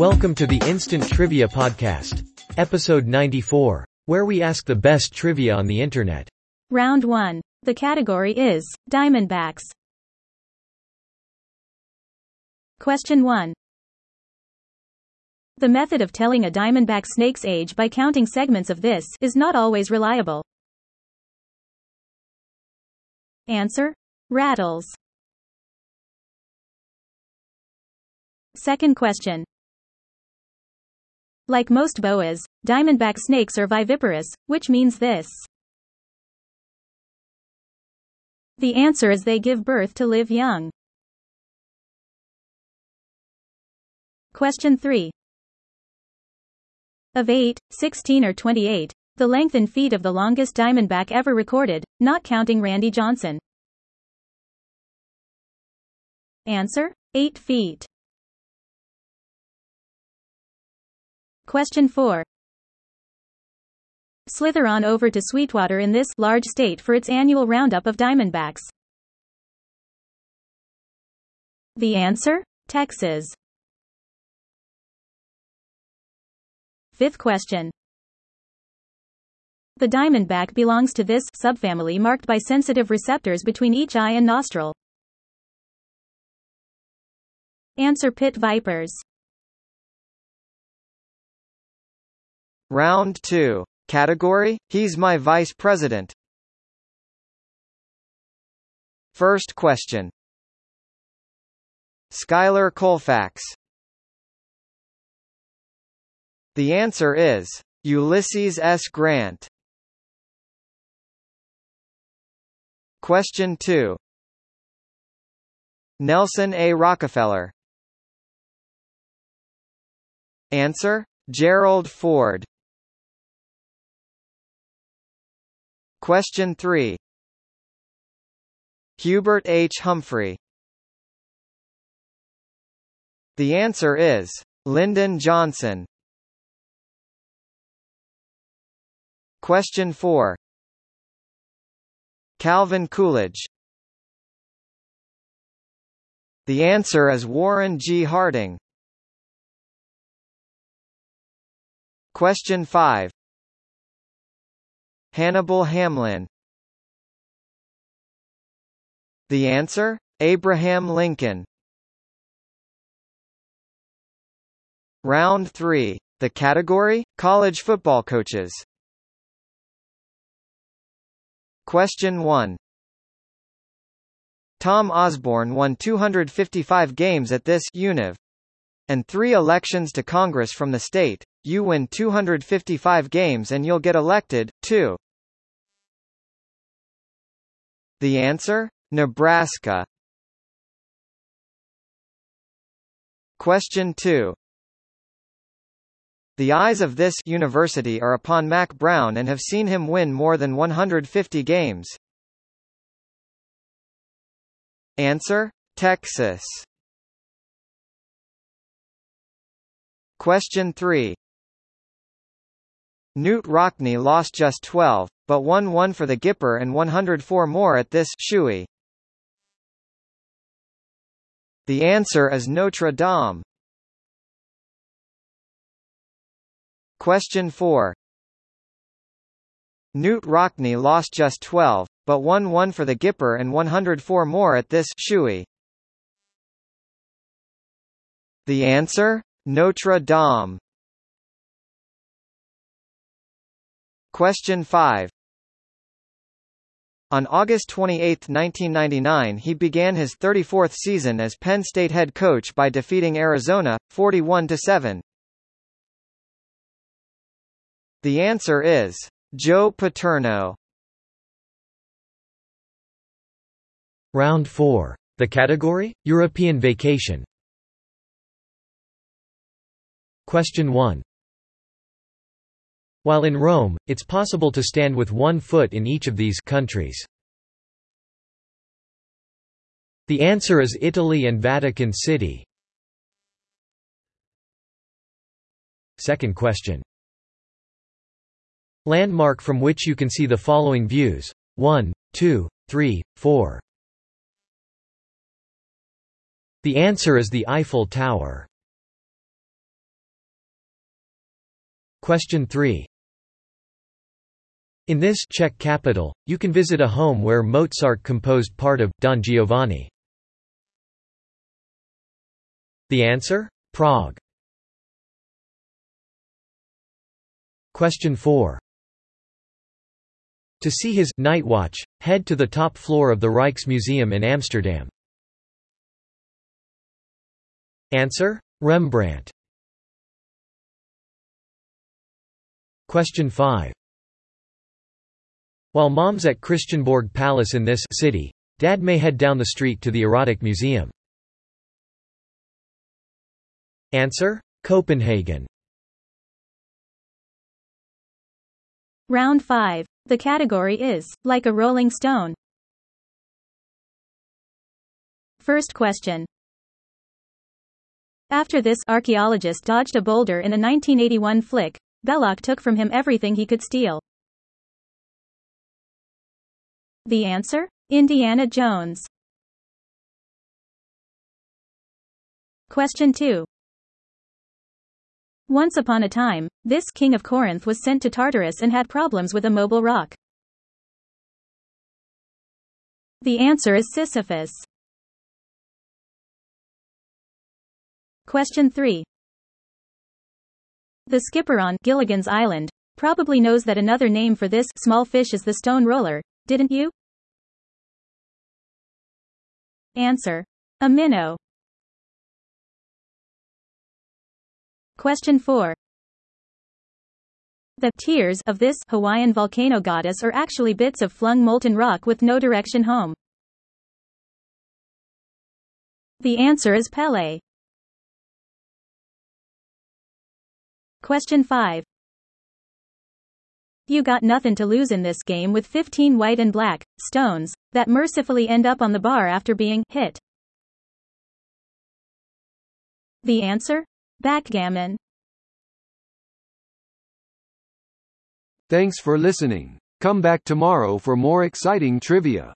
Welcome to the Instant Trivia Podcast, episode 94, where we ask the best trivia on the internet. Round 1. The category is Diamondbacks. Question 1. The method of telling a diamondback snake's age by counting segments of this is not always reliable. Answer. Rattles. Second question. Like most boas, diamondback snakes are viviparous, which means this. The answer is they give birth to live young. Question 3. Of 8, 16 or 28, the length in feet of the longest diamondback ever recorded, not counting Randy Johnson. Answer? 8 feet. Question 4. Slither on over to Sweetwater in this large state for its annual roundup of diamondbacks. The answer? Texas. Fifth question. The diamondback belongs to this subfamily marked by sensitive receptors between each eye and nostril. Answer pit vipers. Round 2. Category, He's my vice president. First question. Schuyler Colfax. The answer is Ulysses S. Grant. Question 2. Nelson A. Rockefeller. Answer: Gerald Ford. Question 3. Hubert H. Humphrey. The answer is Lyndon Johnson. Question 4. Calvin Coolidge. The answer is Warren G. Harding. Question 5. Hannibal Hamlin. The answer? Abraham Lincoln. Round 3. The category? College football coaches. Question 1. Tom Osborne won 255 games at this UNIV and three elections to Congress from the state. You win 255 games and you'll get elected, too. The answer? Nebraska. Question 2. The eyes of this university are upon Mack Brown and have seen him win more than 150 games. Answer? Texas. Question 3. Knute Rockne lost just 12, but won one for the Gipper and 104 more at this Shoey. The answer is Notre Dame. Question 4. Knute Rockne lost just 12, but won one for the Gipper and 104 more at this Shoey. The answer? Notre Dame. Question 5. On August 28, 1999 he began his 34th season as Penn State head coach by defeating Arizona, 41-7. The answer is Joe Paterno. Round 4. The category? European vacation. Question 1. While in Rome, it's possible to stand with one foot in each of these countries. The answer is Italy and Vatican City. Second question. Landmark from which you can see the following views. 1, 2, 3, 4. The answer is the Eiffel Tower. Question 3. In this Czech capital, you can visit a home where Mozart composed part of Don Giovanni. The answer? Prague. Question 4. To see his night watch, head to the top floor of the Rijksmuseum in Amsterdam. Answer? Rembrandt. Question 5. While mom's at Christiansborg Palace in this city, dad may head down the street to the Erotic Museum. Answer? Copenhagen. Round 5. The category is, like a rolling stone. First question. After this, archaeologist dodged a boulder in a 1981 flick. Belloq took from him everything he could steal. The answer? Indiana Jones. Question 2. Once upon a time, this king of Corinth was sent to Tartarus and had problems with a mobile rock. The answer is Sisyphus. Question 3. The skipper on Gilligan's Island probably knows that another name for this small fish is the stone roller, didn't you? Answer. A minnow. Question 4. The tears of this Hawaiian volcano goddess are actually bits of flung molten rock with no direction home. The answer is Pele. Question 5. You got nothing to lose in this game with 15 white and black stones that mercifully end up on the bar after being hit. The answer? Backgammon. Thanks for listening. Come back tomorrow for more exciting trivia.